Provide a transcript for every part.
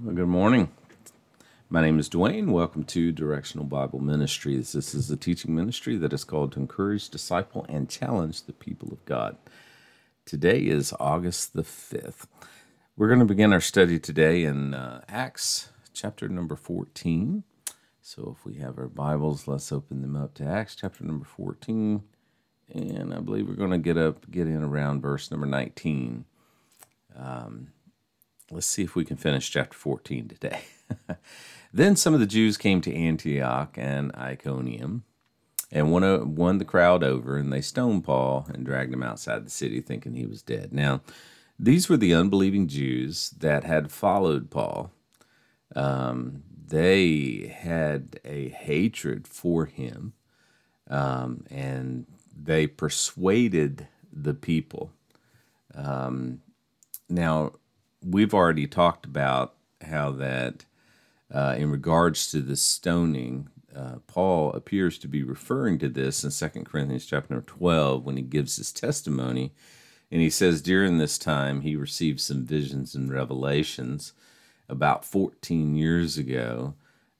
Well, good morning. My name is Dwayne. Welcome to Directional Bible Ministries. This is a teaching ministry that is called to encourage, disciple, and challenge the people of God. Today is August the 5th. We're going to begin our study today in uh, Acts chapter number 14. So if we have our Bibles, let's open them up to Acts chapter number 14. And I believe we're going to get up, get in around verse number 19. Um, let's see if we can finish chapter 14 today. then some of the Jews came to Antioch and Iconium and won, won the crowd over, and they stoned Paul and dragged him outside the city, thinking he was dead. Now, these were the unbelieving Jews that had followed Paul. Um, they had a hatred for him, um, and they persuaded the people. Um, now, we've already talked about how that, uh, in regards to the stoning, uh, Paul appears to be referring to this in 2 Corinthians chapter 12 when he gives his testimony. And he says during this time he received some visions and revelations about 14 years ago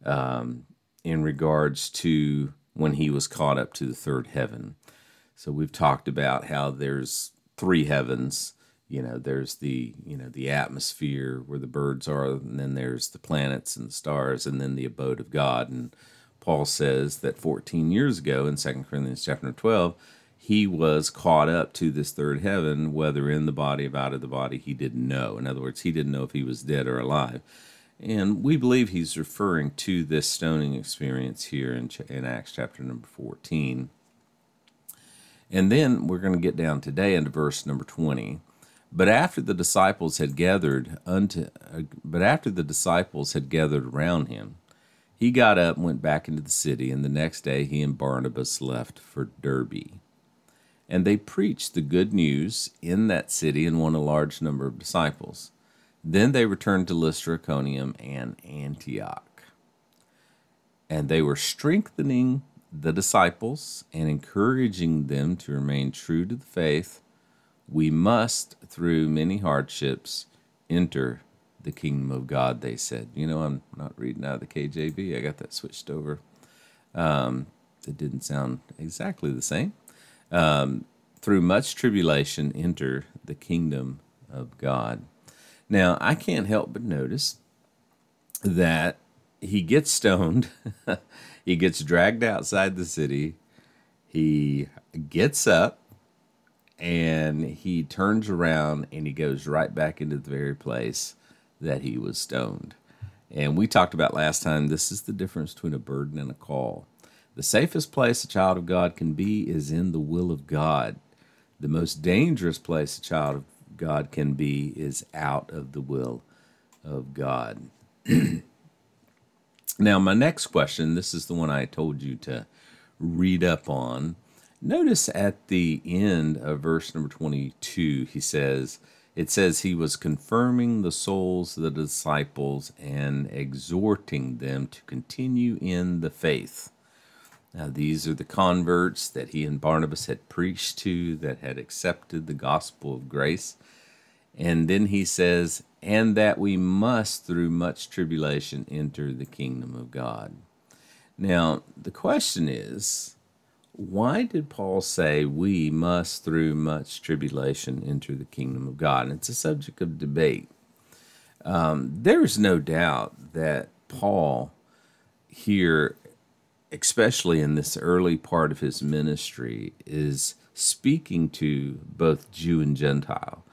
um, in regards to when he was caught up to the third heaven. So we've talked about how there's three heavens you know there's the you know the atmosphere where the birds are and then there's the planets and the stars and then the abode of god. And paul says that 14 years ago in 2 corinthians chapter 12 he was caught up to this third heaven whether in the body or out of the body he didn't know. In other words he didn't know if he was dead or alive. And we believe he's referring to this stoning experience here in, in acts chapter number 14 and then we're going to get down today into verse number 20 but after the disciples had gathered unto, uh, but after the disciples had gathered around him, he got up and went back into the city, and the next day he and Barnabas left for Derbe. And they preached the good news in that city and won a large number of disciples. Then they returned to Lystra, Iconium, and Antioch. And they were strengthening the disciples and encouraging them to remain true to the faith we must, through many hardships, enter the kingdom of God, they said. You know, I'm not reading out of the KJV, I got that switched over. Um, it didn't sound exactly the same. Um, through much tribulation, enter the kingdom of God. Now, I can't help but notice that he gets stoned, he gets dragged outside the city, he gets up, and he turns around and he goes right back into the very place that he was stoned. And we talked about last time this is the difference between a burden and a call. The safest place a child of God can be is in the will of God. The most dangerous place a child of God can be is out of the will of God. now, my next question this is the one I told you to read up on Notice at the end of verse number 22, he says, it says he was confirming the souls of the disciples and exhorting them to continue in the faith. Now, these are the converts that he and Barnabas had preached to, that had accepted the gospel of grace. And then he says, and that we must, through much tribulation, enter the kingdom of God. Now, the question is, why did Paul say we must, through much tribulation, enter the kingdom of God? And it's a subject of debate. Um, there is no doubt that Paul, here, especially in this early part of his ministry, is speaking to both Jew and Gentile.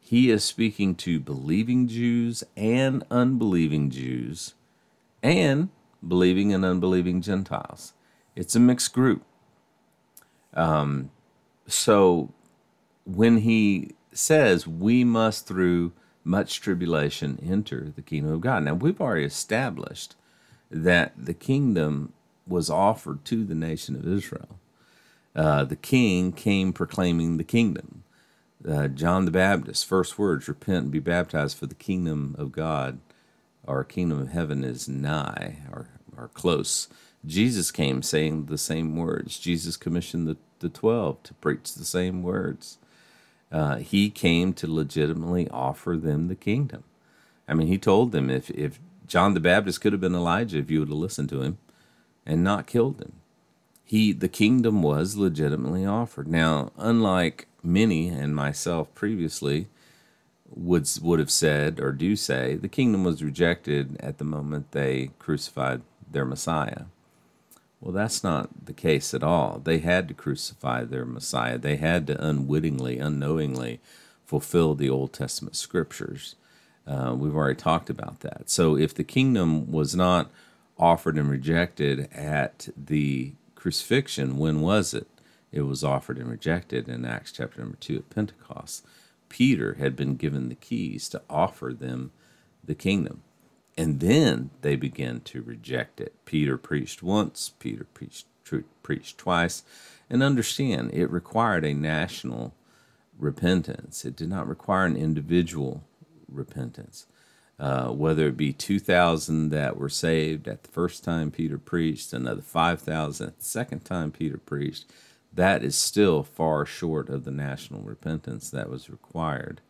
He is speaking to believing Jews and unbelieving Jews and believing and unbelieving Gentiles. It's a mixed group. Um, so when he says we must through much tribulation enter the kingdom of God. Now we've already established that the kingdom was offered to the nation of Israel. Uh, the king came proclaiming the kingdom. Uh, John the Baptist, first words, repent and be baptized for the kingdom of God, our kingdom of heaven is nigh or, or close. Jesus came saying the same words. Jesus commissioned the the 12 to preach the same words. Uh, he came to legitimately offer them the kingdom. I mean, he told them if, if John the Baptist could have been Elijah if you would have listened to him and not killed him. He the kingdom was legitimately offered. Now, unlike many and myself previously would would have said or do say, the kingdom was rejected at the moment they crucified their Messiah. Well, that's not the case at all. They had to crucify their Messiah. They had to unwittingly, unknowingly fulfill the Old Testament scriptures. Uh, we've already talked about that. So if the kingdom was not offered and rejected at the crucifixion, when was it? It was offered and rejected in Acts chapter number 2 at Pentecost. Peter had been given the keys to offer them the kingdom. And then they began to reject it. Peter preached once, Peter preached, preached twice. And understand, it required a national repentance, it did not require an individual repentance. Uh, whether it be 2,000 that were saved at the first time Peter preached, another 5,000 at the second time Peter preached, that is still far short of the national repentance that was required.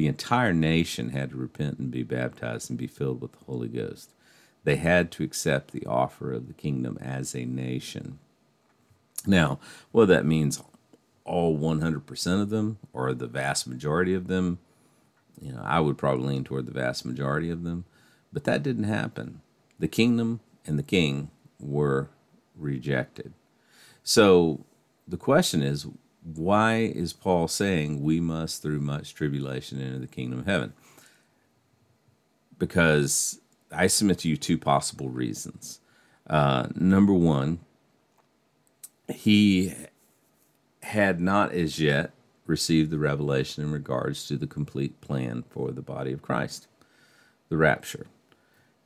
The entire nation had to repent and be baptized and be filled with the Holy Ghost. They had to accept the offer of the kingdom as a nation. Now, whether that means all 100% of them or the vast majority of them, you know, I would probably lean toward the vast majority of them, but that didn't happen. The kingdom and the king were rejected. So the question is, why is Paul saying we must, through much tribulation, enter the kingdom of heaven? Because I submit to you two possible reasons. Uh, number one, he had not as yet received the revelation in regards to the complete plan for the body of Christ, the rapture.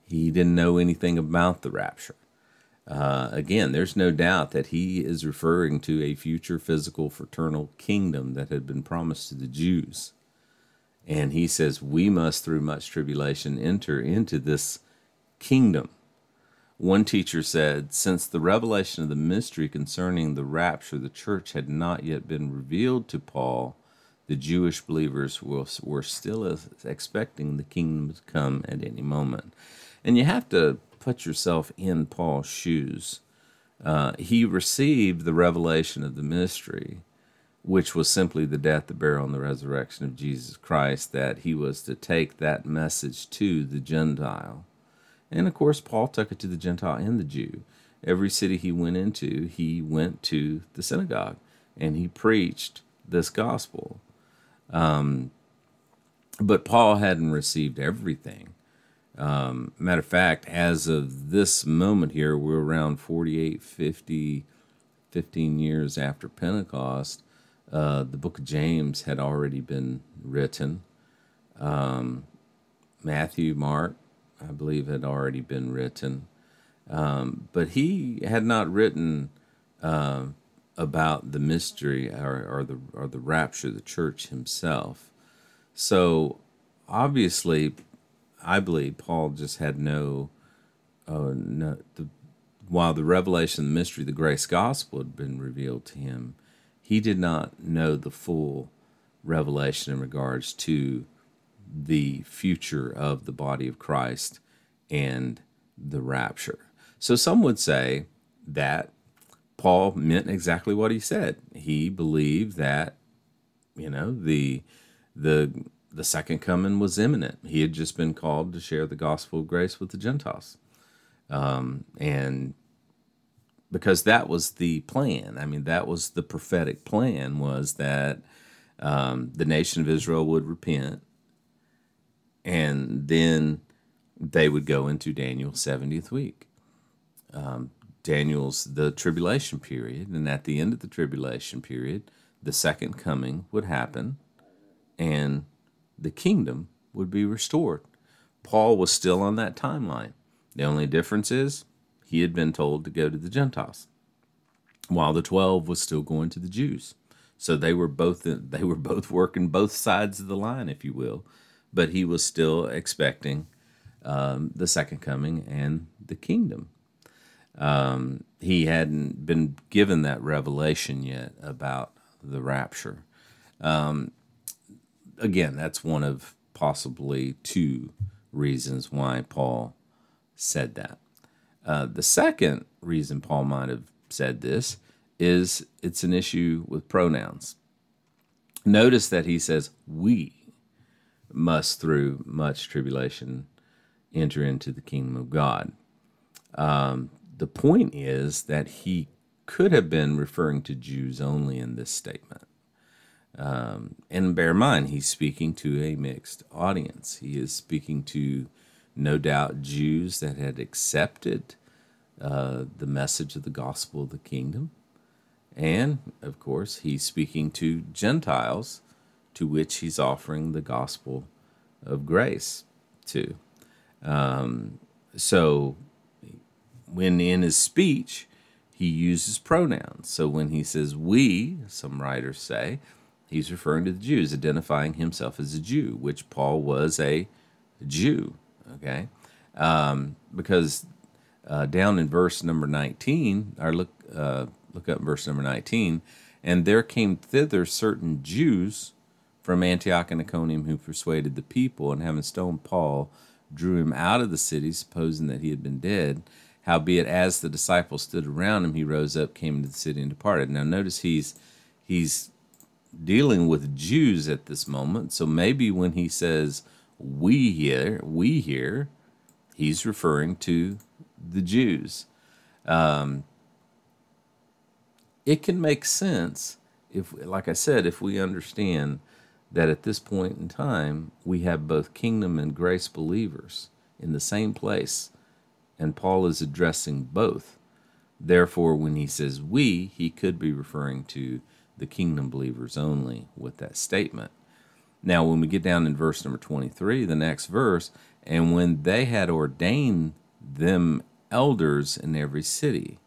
He didn't know anything about the rapture. Uh, again, there's no doubt that he is referring to a future physical fraternal kingdom that had been promised to the Jews. And he says, We must, through much tribulation, enter into this kingdom. One teacher said, Since the revelation of the mystery concerning the rapture, the church had not yet been revealed to Paul, the Jewish believers were still expecting the kingdom to come at any moment. And you have to put yourself in Paul's shoes. Uh, he received the revelation of the mystery, which was simply the death, the burial, and the resurrection of Jesus Christ, that he was to take that message to the Gentile. And of course, Paul took it to the Gentile and the Jew. Every city he went into, he went to the synagogue and he preached this gospel. Um, but Paul hadn't received everything. Um, matter of fact, as of this moment here, we're around 48, 50, 15 years after Pentecost. Uh, the book of James had already been written. Um, Matthew, Mark, I believe, had already been written. Um, but he had not written uh, about the mystery or, or, the, or the rapture of the church himself. So obviously, I believe Paul just had no, uh, no the, while the revelation, the mystery, the grace gospel had been revealed to him, he did not know the full revelation in regards to the future of the body of Christ and the rapture. So some would say that Paul meant exactly what he said. He believed that, you know, the the the second coming was imminent. He had just been called to share the gospel of grace with the Gentiles. Um, and because that was the plan. I mean, that was the prophetic plan was that um, the nation of Israel would repent and then they would go into Daniel's 70th week. Um, Daniel's the tribulation period, and at the end of the tribulation period, the second coming would happen, and the kingdom would be restored. Paul was still on that timeline. The only difference is he had been told to go to the Gentiles, while the twelve was still going to the Jews. So they were both they were both working both sides of the line, if you will. But he was still expecting um, the second coming and the kingdom. Um, he hadn't been given that revelation yet about the rapture. Um, again, that's one of possibly two reasons why Paul said that. Uh, the second reason Paul might have said this is it's an issue with pronouns. Notice that he says, We must, through much tribulation, enter into the kingdom of God. Um, the point is that he could have been referring to Jews only in this statement. Um, and bear in mind, he's speaking to a mixed audience. He is speaking to, no doubt, Jews that had accepted uh, the message of the gospel of the kingdom. And, of course, he's speaking to Gentiles to which he's offering the gospel of grace to. Um, so, when in his speech, he uses pronouns. So, when he says we, some writers say, he's referring to the Jews, identifying himself as a Jew, which Paul was a Jew. Okay? Um, because uh, down in verse number 19, or look, uh, look up verse number 19, and there came thither certain Jews from Antioch and Iconium who persuaded the people, and having stoned Paul, drew him out of the city, supposing that he had been dead. Howbeit, as the disciples stood around him, he rose up, came into the city, and departed. Now, notice he's he's dealing with Jews at this moment. So maybe when he says "we here," we here, he's referring to the Jews. Um, it can make sense if, like I said, if we understand that at this point in time, we have both kingdom and grace believers in the same place, and Paul is addressing both. Therefore, when he says we, he could be referring to the kingdom believers only with that statement. Now, when we get down in verse number 23, the next verse, and when they had ordained them elders in every city,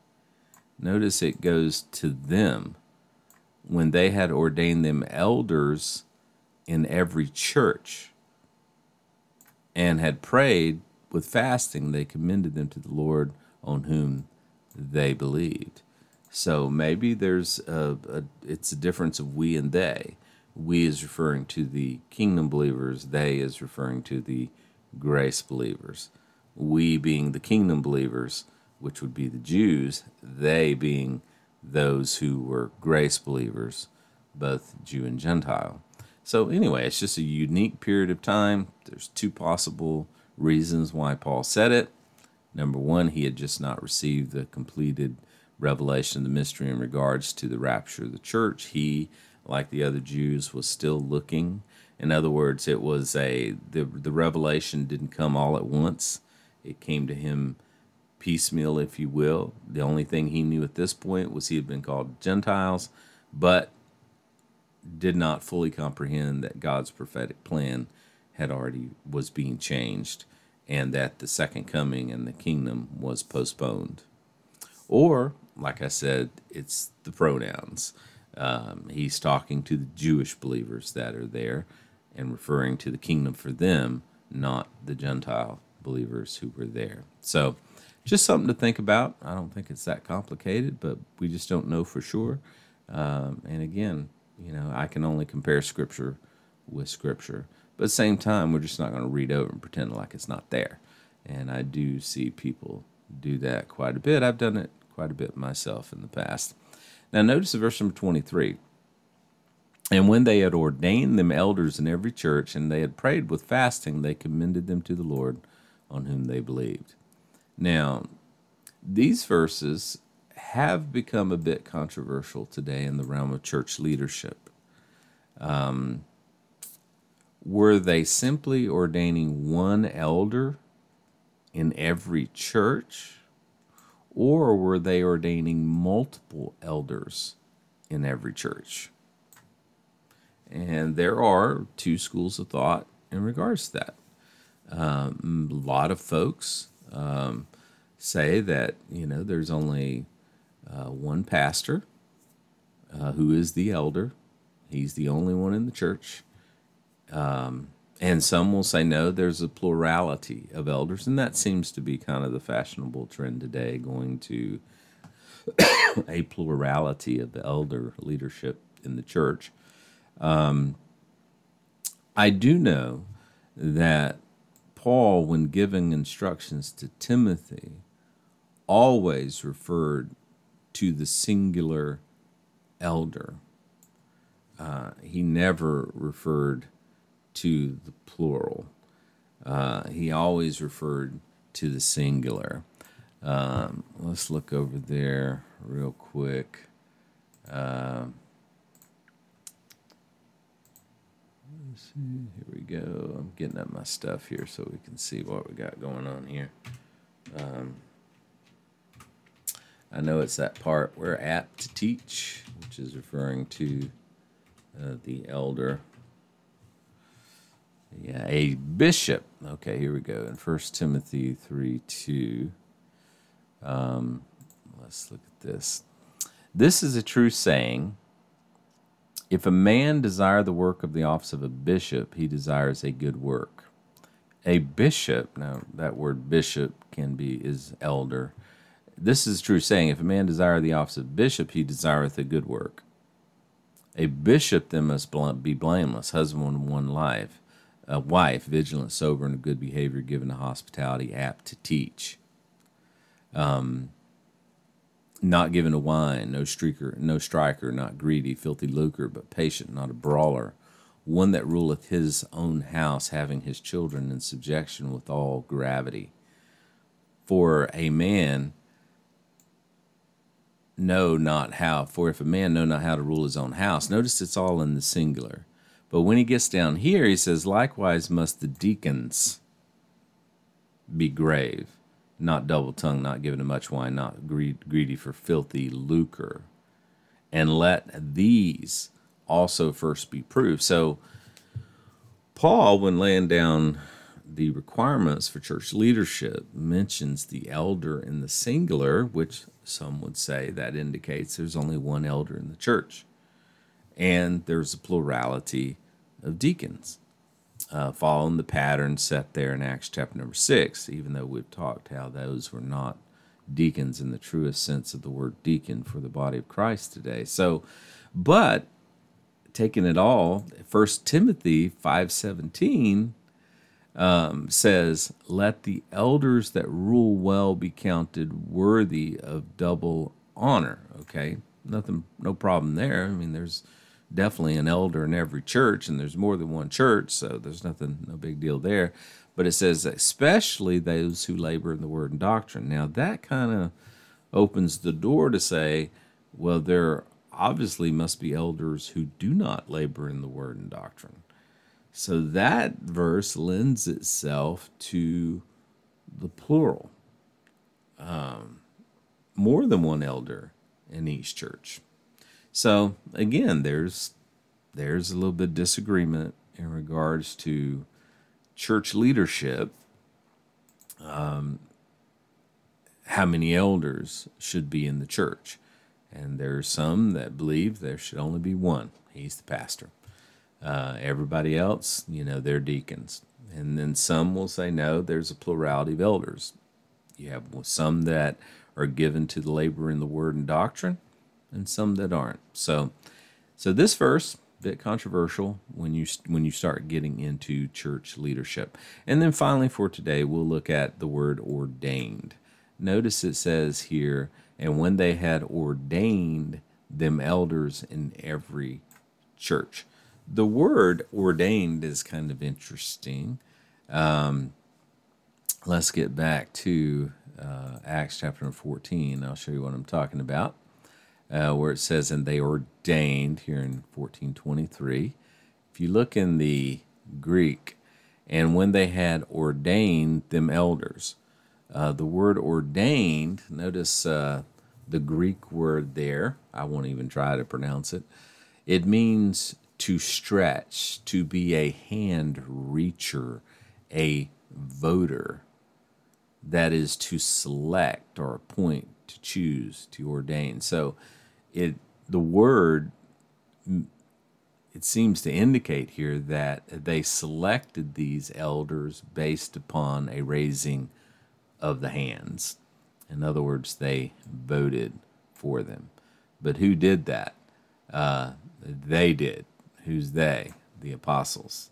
notice it goes to them. When they had ordained them elders in every church and had prayed with fasting, they commended them to the Lord on whom they believed. So maybe there's a, a, it's a difference of we and they. We is referring to the kingdom believers, they is referring to the grace believers. We being the kingdom believers, which would be the Jews, they being those who were grace believers, both Jew and Gentile. So, anyway, it's just a unique period of time. There's two possible reasons why Paul said it. Number one, he had just not received the completed revelation of the mystery in regards to the rapture of the church. He, like the other Jews, was still looking. In other words, it was a the the revelation didn't come all at once. It came to him piecemeal, if you will. The only thing he knew at this point was he had been called Gentiles, but did not fully comprehend that God's prophetic plan had already was being changed and that the second coming and the kingdom was postponed. Or, like I said, it's the pronouns. Um, he's talking to the Jewish believers that are there and referring to the kingdom for them, not the Gentile believers who were there. So, just something to think about. I don't think it's that complicated, but we just don't know for sure. Um, and again, you know, I can only compare scripture with scripture. But at the same time, we're just not going to read over and pretend like it's not there. And I do see people do that quite a bit. I've done it quite a bit myself in the past. Now, notice the verse number 23. And when they had ordained them elders in every church, and they had prayed with fasting, they commended them to the Lord on whom they believed. Now, these verses have become a bit controversial today in the realm of church leadership. Um, were they simply ordaining one elder in every church, or were they ordaining multiple elders in every church? And there are two schools of thought in regards to that. Um, a lot of folks um, say that you know there's only uh, one pastor uh, who is the elder. He's the only one in the church. Um, and some will say, no, there's a plurality of elders. And that seems to be kind of the fashionable trend today, going to a plurality of the elder leadership in the church. Um, I do know that Paul, when giving instructions to Timothy, always referred to the singular elder. Uh, he never referred to the plural. Uh, he always referred to the singular. Um, let's look over there real quick. Uh, let's see. Here we go. I'm getting up my stuff here so we can see what we got going on here. Um, I know it's that part we're apt to teach, which is referring to uh, the elder. Yeah, a bishop. Okay, here we go. In First Timothy 3 2. Um, let's look at this. This is a true saying. If a man desire the work of the office of a bishop, he desires a good work. A bishop, now that word bishop can be is elder. This is true saying. If a man desire the office of bishop, he desireth a good work. A bishop then must be blameless, husband one life, a wife, vigilant, sober, and of good behavior, given to hospitality, apt to teach. Um, not given to wine, no streaker, no striker, not greedy, filthy lucre, but patient, not a brawler, one that ruleth his own house, having his children in subjection with all gravity. For a man know not how, for if a man know not how to rule his own house, notice it's all in the singular. But when he gets down here, he says, likewise must the deacons be grave not double tongued, not given to much wine, not greedy for filthy lucre. And let these also first be proved. So, Paul, when laying down the requirements for church leadership, mentions the elder in the singular, which some would say that indicates there's only one elder in the church. And there's a plurality of deacons uh, following the pattern set there in Acts chapter number six, even though we've talked how those were not deacons in the truest sense of the word deacon for the body of Christ today. So, but taking it all, First Timothy five seventeen um, says, "Let the elders that rule well be counted worthy of double honor." Okay, nothing, no problem there. I mean, there's definitely an elder in every church, and there's more than one church, so there's nothing, no big deal there. But it says, especially those who labor in the word and doctrine. Now, that kind of opens the door to say, well, there obviously must be elders who do not labor in the word and doctrine. So that verse lends itself to the plural. Um, more than one elder in each church. So again, there's there's a little bit of disagreement in regards to church leadership. Um, how many elders should be in the church? And there are some that believe there should only be one. He's the pastor. Uh, everybody else, you know, they're deacons. And then some will say, no, there's a plurality of elders. You have some that are given to the labor in the word and doctrine, and some that aren't. So, so this verse bit controversial when you when you start getting into church leadership. And then finally for today we'll look at the word ordained. Notice it says here and when they had ordained them elders in every church. The word ordained is kind of interesting. Um, let's get back to uh, Acts chapter 14. I'll show you what I'm talking about uh, where it says, and they ordained here in 1423. If you look in the Greek, and when they had ordained them elders, uh, the word ordained, notice uh, the Greek word there, I won't even try to pronounce it. It means to stretch, to be a hand reacher, a voter. That is to select or appoint, to choose, to ordain. So it the word it seems to indicate here that they selected these elders based upon a raising of the hands. In other words, they voted for them. But who did that? Uh, they did. Who's they? The apostles.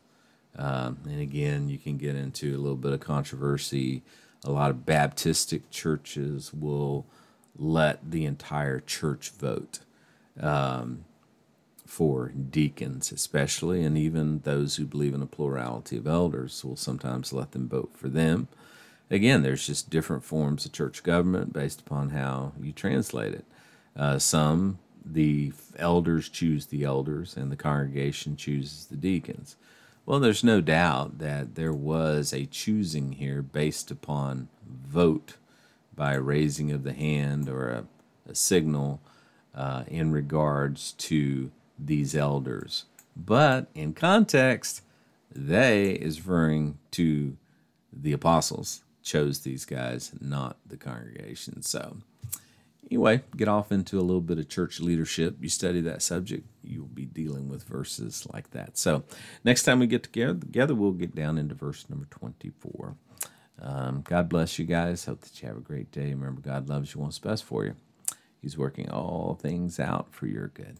Um, and again, you can get into a little bit of controversy. A lot of Baptistic churches will let the entire church vote um, for deacons, especially, and even those who believe in a plurality of elders will sometimes let them vote for them. Again, there's just different forms of church government based upon how you translate it. Uh, some, the elders choose the elders, and the congregation chooses the deacons. Well, there's no doubt that there was a choosing here based upon vote by a raising of the hand or a, a signal uh, in regards to these elders. But in context, they is referring to the apostles chose these guys, not the congregation. So anyway, get off into a little bit of church leadership. You study that subject, you'll be dealing with verses like that. So, next time we get together, together we'll get down into verse number 24. Um, God bless you guys. Hope that you have a great day. Remember, God loves you, wants best for you. He's working all things out for your good.